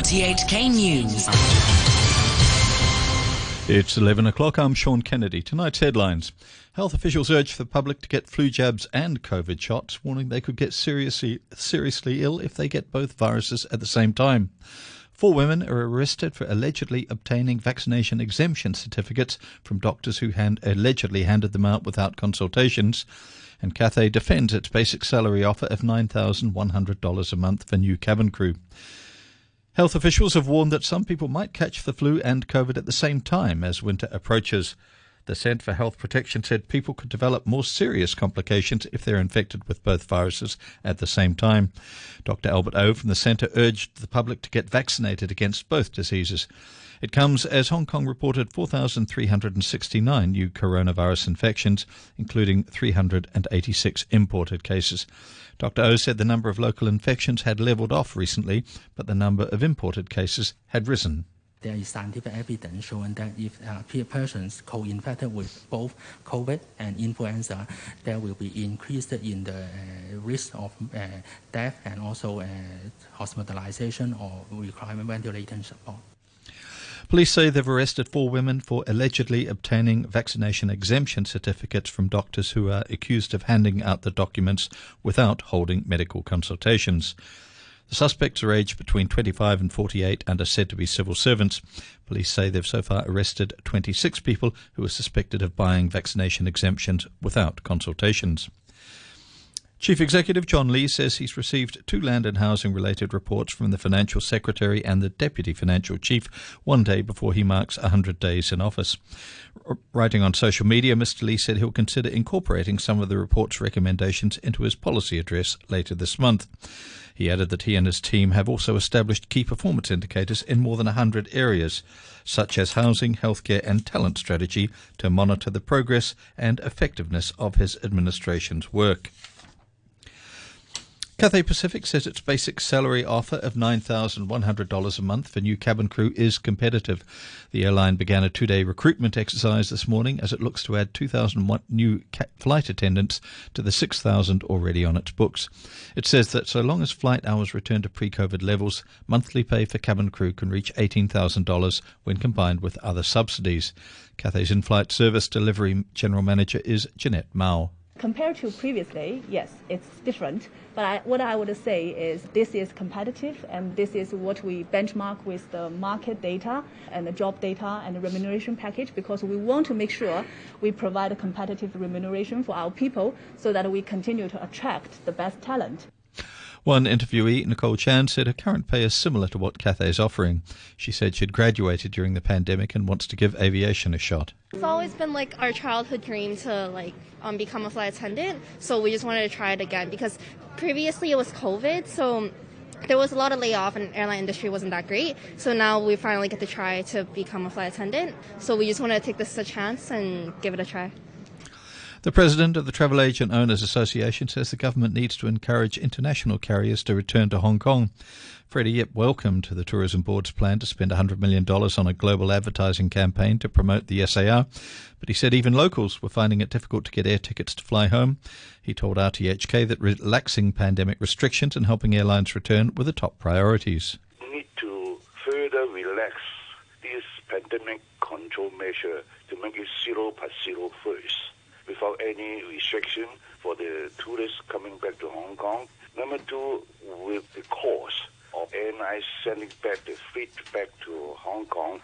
RTHK News. It's 11 o'clock. I'm Sean Kennedy. Tonight's headlines. Health officials urge the public to get flu jabs and COVID shots, warning they could get seriously, seriously ill if they get both viruses at the same time. Four women are arrested for allegedly obtaining vaccination exemption certificates from doctors who hand, allegedly handed them out without consultations. And Cathay defends its basic salary offer of $9,100 a month for new cabin crew. Health officials have warned that some people might catch the flu and COVID at the same time as winter approaches. The Centre for Health Protection said people could develop more serious complications if they're infected with both viruses at the same time. Dr. Albert Au from the centre urged the public to get vaccinated against both diseases. It comes as Hong Kong reported 4,369 new coronavirus infections, including 386 imported cases. Dr. Au said the number of local infections had levelled off recently, but the number of imported cases had risen. There is scientific evidence showing that if uh, persons co-infected with both COVID and influenza, there will be increased in the uh, risk of uh, death and also uh, hospitalization or requirement ventilation support. Police say they've arrested four women for allegedly obtaining vaccination exemption certificates from doctors who are accused of handing out the documents without holding medical consultations. The suspects are aged between 25 and 48 and are said to be civil servants. Police say they've so far arrested 26 people who are suspected of buying vaccination exemptions without consultations. Chief Executive John Lee says he's received two land and housing related reports from the Financial Secretary and the Deputy Financial Chief one day before he marks 100 days in office. Writing on social media, Mr. Lee said he'll consider incorporating some of the report's recommendations into his policy address later this month. He added that he and his team have also established key performance indicators in more than 100 areas, such as housing, healthcare, and talent strategy, to monitor the progress and effectiveness of his administration's work. Cathay Pacific says its basic salary offer of $9,100 a month for new cabin crew is competitive. The airline began a two day recruitment exercise this morning as it looks to add 2,000 new flight attendants to the 6,000 already on its books. It says that so long as flight hours return to pre COVID levels, monthly pay for cabin crew can reach $18,000 when combined with other subsidies. Cathay's in flight service delivery general manager is Jeanette Mao. Compared to previously, yes, it's different. But I, what I would say is this is competitive, and this is what we benchmark with the market data and the job data and the remuneration package because we want to make sure we provide a competitive remuneration for our people so that we continue to attract the best talent. One interviewee, Nicole Chan, said her current pay is similar to what Cathay is offering. She said she'd graduated during the pandemic and wants to give aviation a shot. It's always been like our childhood dream to like um, become a flight attendant, so we just wanted to try it again because previously it was COVID, so there was a lot of layoff and airline industry wasn't that great. So now we finally get to try to become a flight attendant. So we just want to take this as a chance and give it a try. The president of the Travel Agent Owners Association says the government needs to encourage international carriers to return to Hong Kong. Freddie Yip welcomed the Tourism Board's plan to spend $100 million on a global advertising campaign to promote the SAR, but he said even locals were finding it difficult to get air tickets to fly home. He told RTHK that relaxing pandemic restrictions and helping airlines return were the top priorities. We need to further relax this pandemic control measure to make it zero plus zero first without any restriction for the tourists coming back to Hong Kong. Number two, with the cost of airlines sending back the fleet back to Hong Kong,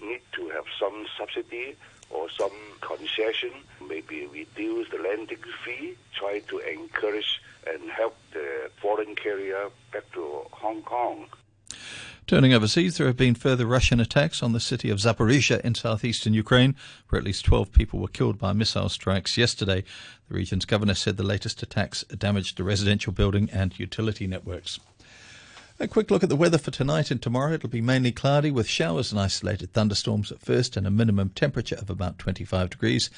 need to have some subsidy or some concession, maybe reduce the landing fee, try to encourage and help the foreign carrier back to Hong Kong. Turning overseas, there have been further Russian attacks on the city of Zaporizhia in southeastern Ukraine, where at least 12 people were killed by missile strikes yesterday. The region's governor said the latest attacks damaged the residential building and utility networks. A quick look at the weather for tonight and tomorrow. It'll be mainly cloudy with showers and isolated thunderstorms at first and a minimum temperature of about 25 degrees.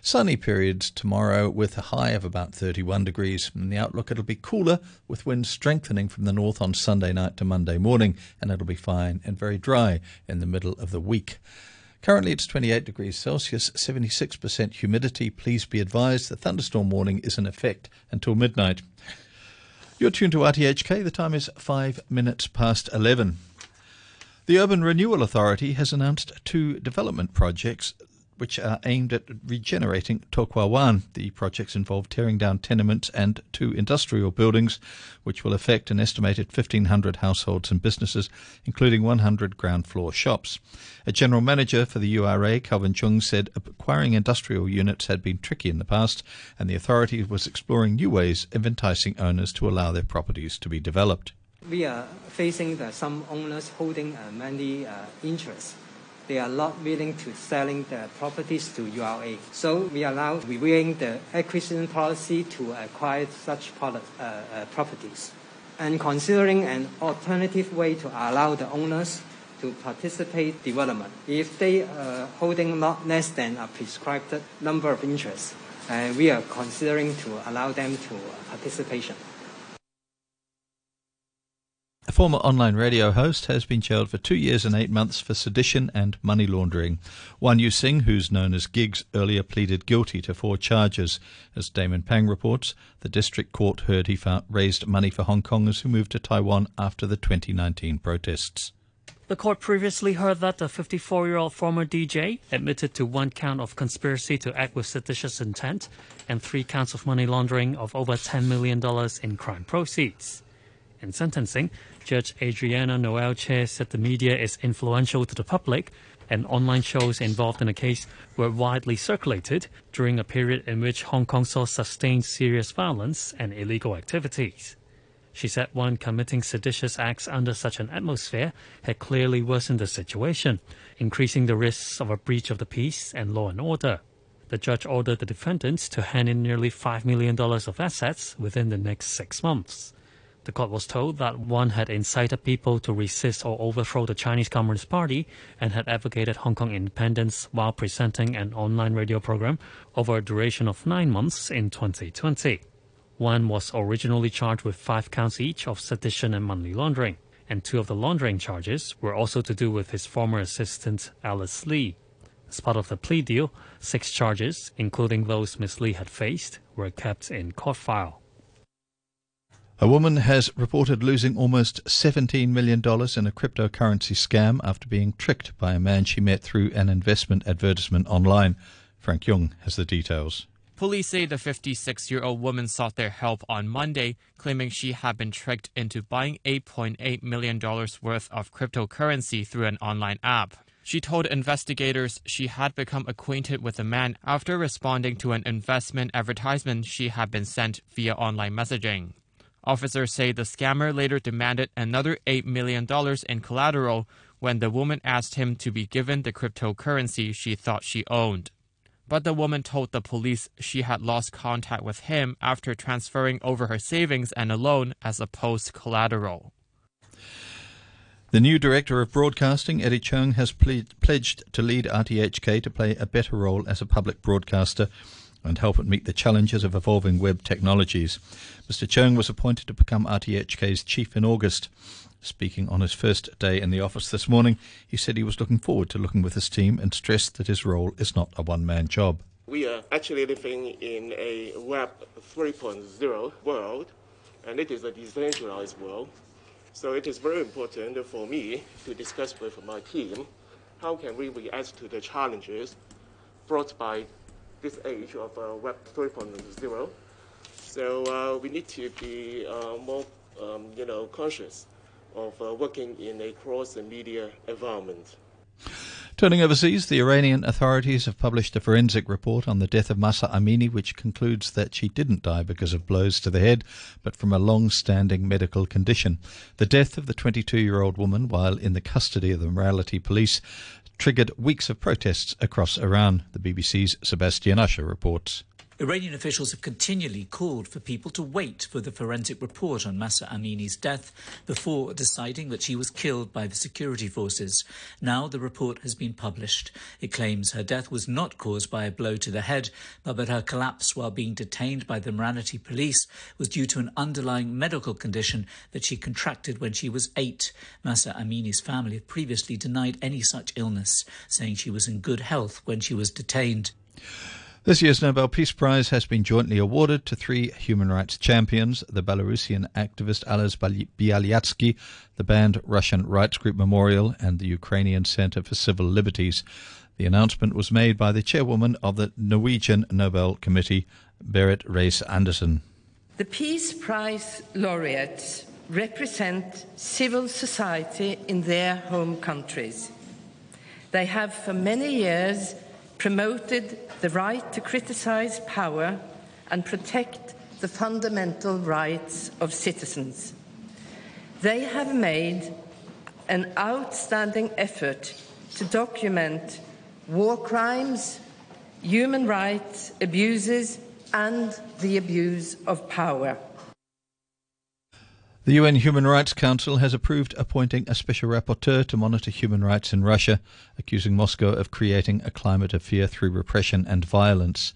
Sunny periods tomorrow with a high of about 31 degrees. In the outlook, it'll be cooler with winds strengthening from the north on Sunday night to Monday morning, and it'll be fine and very dry in the middle of the week. Currently, it's 28 degrees Celsius, 76% humidity. Please be advised the thunderstorm warning is in effect until midnight. You're tuned to RTHK. The time is five minutes past 11. The Urban Renewal Authority has announced two development projects which are aimed at regenerating To Kwa Wan. The projects involve tearing down tenements and two industrial buildings, which will affect an estimated 1,500 households and businesses, including 100 ground floor shops. A general manager for the URA, Calvin Chung, said acquiring industrial units had been tricky in the past, and the authority was exploring new ways of enticing owners to allow their properties to be developed. We are facing the, some owners holding uh, many uh, interests they are not willing to selling the properties to URA. So we are now reviewing the acquisition policy to acquire such uh, uh, properties and considering an alternative way to allow the owners to participate development if they are holding not less than a prescribed number of interests. Uh, we are considering to allow them to participation. Former online radio host has been jailed for two years and eight months for sedition and money laundering. Wan Yiu Sing, who's known as Giggs, earlier pleaded guilty to four charges. As Damon Pang reports, the district court heard he raised money for Hong Kongers who moved to Taiwan after the 2019 protests. The court previously heard that the 54 year old former DJ admitted to one count of conspiracy to act with seditious intent and three counts of money laundering of over $10 million in crime proceeds. In sentencing, Judge Adriana Noelle Tse said the media is influential to the public and online shows involved in the case were widely circulated during a period in which Hong Kong saw sustained serious violence and illegal activities. She said one committing seditious acts under such an atmosphere had clearly worsened the situation, increasing the risks of a breach of the peace and law and order. The judge ordered the defendants to hand in nearly $5 million of assets within the next six months. The court was told that Wan had incited people to resist or overthrow the Chinese Communist Party and had advocated Hong Kong independence while presenting an online radio program over a duration of nine months in 2020. Wan was originally charged with five counts each of sedition and money laundering, and two of the laundering charges were also to do with his former assistant Alice Lee. As part of the plea deal, six charges, including those Ms. Lee had faced, were kept in court file. A woman has reported losing almost $17 million in a cryptocurrency scam after being tricked by a man she met through an investment advertisement online. Frank Young has the details. Police say the 56 year old woman sought their help on Monday, claiming she had been tricked into buying $8.8 million worth of cryptocurrency through an online app. She told investigators she had become acquainted with the man after responding to an investment advertisement she had been sent via online messaging. Officers say the scammer later demanded another $8 million in collateral when the woman asked him to be given the cryptocurrency she thought she owned. But the woman told the police she had lost contact with him after transferring over her savings and a loan as opposed collateral. The new director of broadcasting, Eddie Cheung, has ple- pledged to lead RTHK to play a better role as a public broadcaster and help it meet the challenges of evolving web technologies. Mr. Cheung was appointed to become RTHK's chief in August. Speaking on his first day in the office this morning, he said he was looking forward to looking with his team and stressed that his role is not a one man job. We are actually living in a Web 3.0 world, and it is a decentralized world. So it is very important for me to discuss with my team how can we react to the challenges brought by this age of uh, Web 3.0. So uh, we need to be uh, more, um, you know, conscious of uh, working in a cross-media environment. Turning overseas, the Iranian authorities have published a forensic report on the death of Mahsa Amini, which concludes that she didn't die because of blows to the head, but from a long standing medical condition. The death of the 22 year old woman, while in the custody of the morality police, triggered weeks of protests across Iran, the BBC's Sebastian Usher reports. Iranian officials have continually called for people to wait for the forensic report on Mahsa Amini's death before deciding that she was killed by the security forces. Now the report has been published. It claims her death was not caused by a blow to the head, but that her collapse while being detained by the morality police was due to an underlying medical condition that she contracted when she was eight. Mahsa Amini's family had previously denied any such illness, saying she was in good health when she was detained. This year's Nobel Peace Prize has been jointly awarded to three human rights champions the Belarusian activist Ales Bialiatski, the banned Russian rights group Memorial, and the Ukrainian Center for Civil Liberties. The announcement was made by the chairwoman of the Norwegian Nobel Committee, Berit Reiss-Andersen. The Peace Prize laureates represent civil society in their home countries. They have for many years promoted the right to criticize power and protect the fundamental rights of citizens. They have made an outstanding effort to document war crimes, human rights abuses, and the abuse of power. The UN Human Rights Council has approved appointing a special rapporteur to monitor human rights in Russia, accusing Moscow of creating a climate of fear through repression and violence.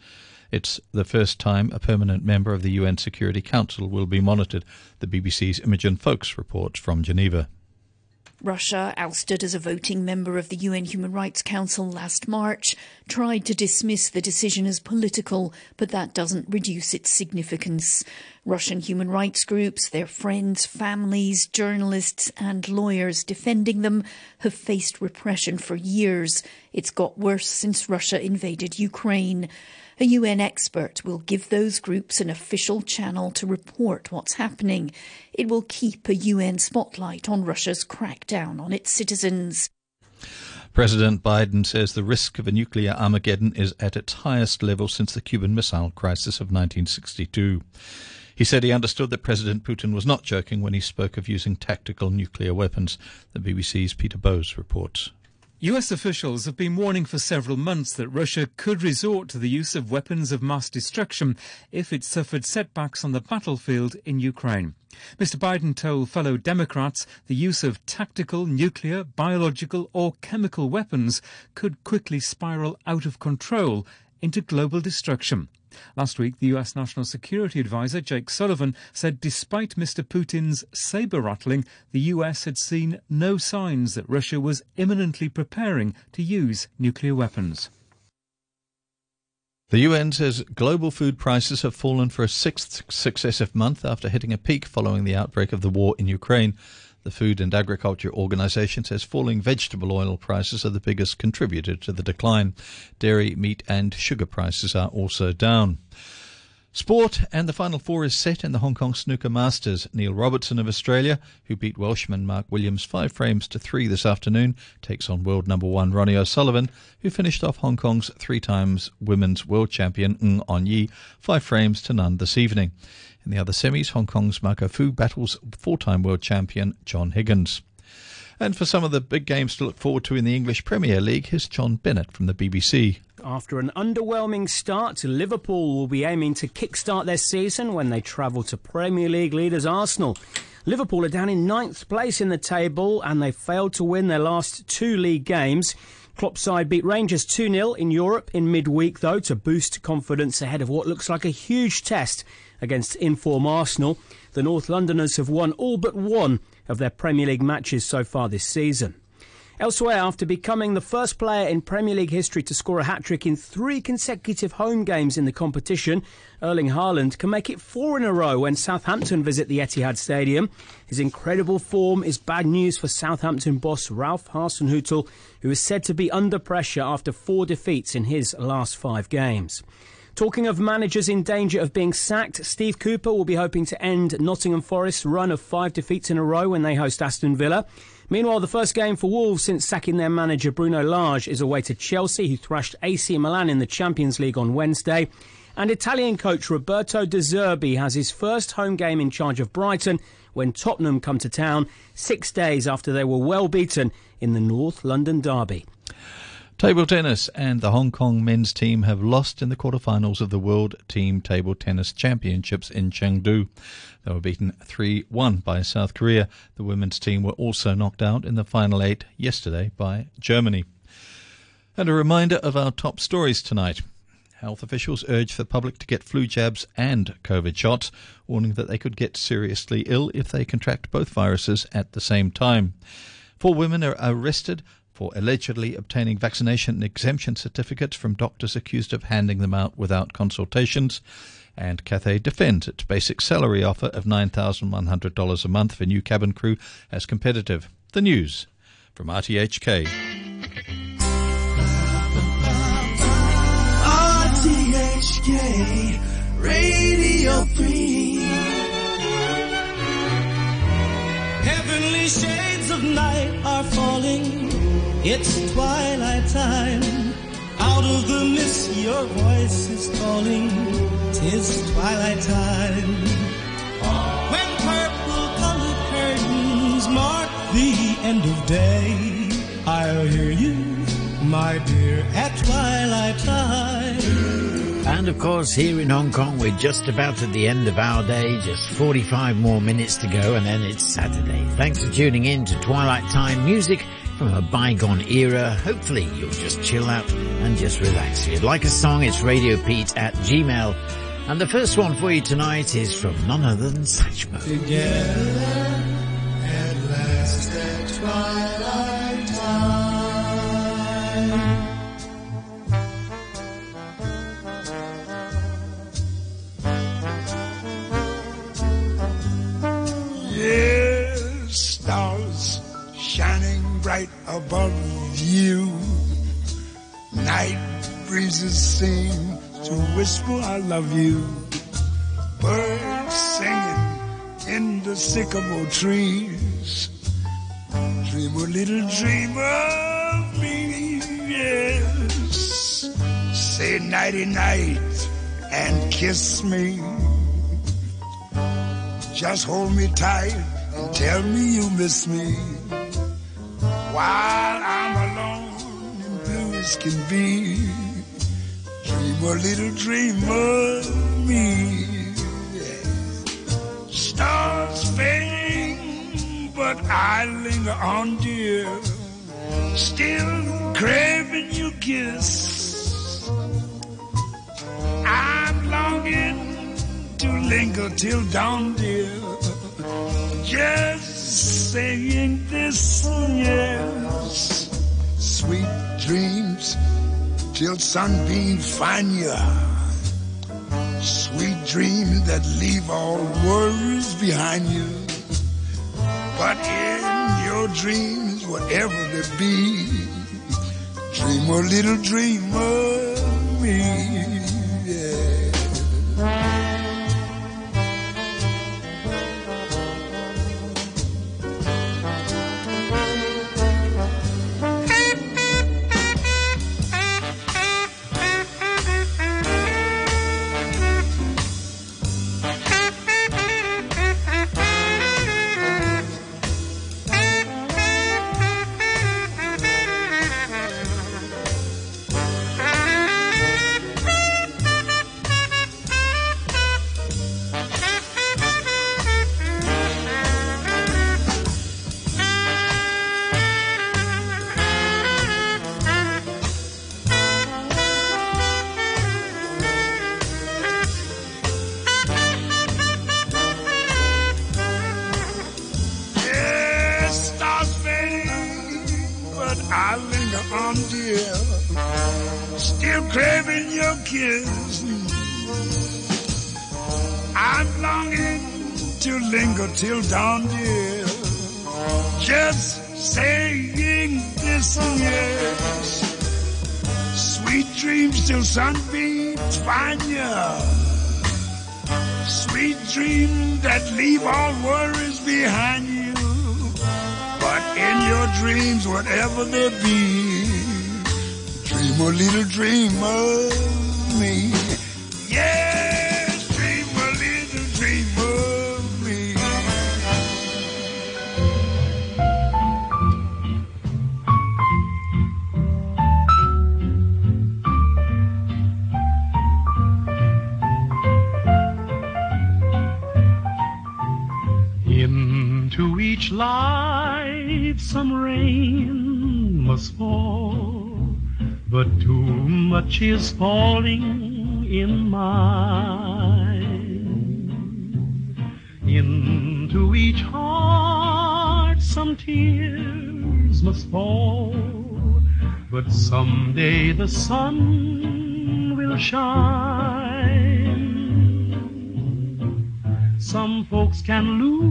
It's the first time a permanent member of the UN Security Council will be monitored, the BBC's Imogen Foulkes reports from Geneva. Russia, ousted as a voting member of the UN Human Rights Council last March, tried to dismiss the decision as political, but that doesn't reduce its significance. Russian human rights groups, their friends, families, journalists, and lawyers defending them have faced repression for years. It's got worse since Russia invaded Ukraine. A UN expert will give those groups an official channel to report what's happening. It will keep a UN spotlight on Russia's crackdown on its citizens. President Biden says the risk of a nuclear Armageddon is at its highest level since the Cuban Missile Crisis of 1962. He said he understood that President Putin was not joking when he spoke of using tactical nuclear weapons. The BBC's Peter Bowes reports. US officials have been warning for several months that Russia could resort to the use of weapons of mass destruction if it suffered setbacks on the battlefield in Ukraine. Mr. Biden told fellow Democrats the use of tactical, nuclear, biological, or chemical weapons could quickly spiral out of control into global destruction. Last week, the US National Security Advisor Jake Sullivan said despite Mr. Putin's saber rattling, the US had seen no signs that Russia was imminently preparing to use nuclear weapons. The UN says global food prices have fallen for a sixth successive month after hitting a peak following the outbreak of the war in Ukraine. The Food and Agriculture Organization says falling vegetable oil prices are the biggest contributor to the decline. Dairy, meat, and sugar prices are also down. Sport and the final four is set in the Hong Kong Snooker Masters. Neil Robertson of Australia, who beat Welshman Mark Williams five frames to three this afternoon, takes on world number one Ronnie O'Sullivan, who finished off Hong Kong's three times women's world champion Ng On Yi five frames to none this evening. In the other semis, Hong Kong's Marco Fu battles four time world champion John Higgins. And for some of the big games to look forward to in the English Premier League, here's John Bennett from the BBC. After an underwhelming start, Liverpool will be aiming to kickstart their season when they travel to Premier League leaders Arsenal. Liverpool are down in ninth place in the table and they failed to win their last two league games. Klopp's side beat Rangers 2 0 in Europe in midweek, though, to boost confidence ahead of what looks like a huge test against inform Arsenal. The North Londoners have won all but one of their Premier League matches so far this season. Elsewhere, after becoming the first player in Premier League history to score a hat trick in three consecutive home games in the competition, Erling Haaland can make it four in a row when Southampton visit the Etihad Stadium. His incredible form is bad news for Southampton boss Ralph Hasenhüttl, who is said to be under pressure after four defeats in his last five games. Talking of managers in danger of being sacked, Steve Cooper will be hoping to end Nottingham Forest's run of five defeats in a row when they host Aston Villa. Meanwhile, the first game for Wolves since sacking their manager Bruno Lage is away to Chelsea, who thrashed AC Milan in the Champions League on Wednesday. And Italian coach Roberto De Zerbi has his first home game in charge of Brighton when Tottenham come to town six days after they were well beaten in the North London Derby. Table tennis and the Hong Kong men's team have lost in the quarterfinals of the World Team Table Tennis Championships in Chengdu. They were beaten 3 1 by South Korea. The women's team were also knocked out in the final eight yesterday by Germany. And a reminder of our top stories tonight. Health officials urge the public to get flu jabs and COVID shots, warning that they could get seriously ill if they contract both viruses at the same time. Four women are arrested for allegedly obtaining vaccination exemption certificates from doctors accused of handing them out without consultations. And Cathay defends its basic salary offer of $9,100 a month for new cabin crew as competitive. The news from RTHK. RTHK Radio 3 Heavenly shades of night are falling It's twilight time. Out of the mist your voice is calling. Tis twilight time. When purple colored curtains mark the end of day I'll hear you, my dear, at twilight time. And of course, here in Hong Kong, we're just about at the end of our day, just 45 more minutes to go, and then it's Saturday. Thanks for tuning in to Twilight Time music from a bygone era. Hopefully, you'll just chill out and just relax. If you'd like a song, it's Radio Pete at Gmail. And the first one for you tonight is from none other than Satchmo. Together at last at twilight time Yes, stars shining bright above you. Night breezes seem to whisper, I love you. Birds singing in the sycamore trees. Dream a little dream of me, yes. Say nighty night and kiss me. Just hold me tight and tell me you miss me. While I'm alone and blue as can be, dream a little dream of me. Stars fading, but I linger on, dear. Still craving your kiss. I'm longing to linger till dawn, dear. Just saying this, yes. Sweet dreams till sunbeams find you. Sweet dreams that leave all worries behind you. But in your dreams, whatever they be, dream a little dream of me. Till dawn, dear. Just saying this, yes. Sweet dreams till sunbeams find you. Sweet dreams that leave all worries behind you. But in your dreams, whatever they be, dream a little dream of me. Life some rain must fall, but too much is falling in mine. Into each heart some tears must fall, But someday the sun will shine. Some folks can lose.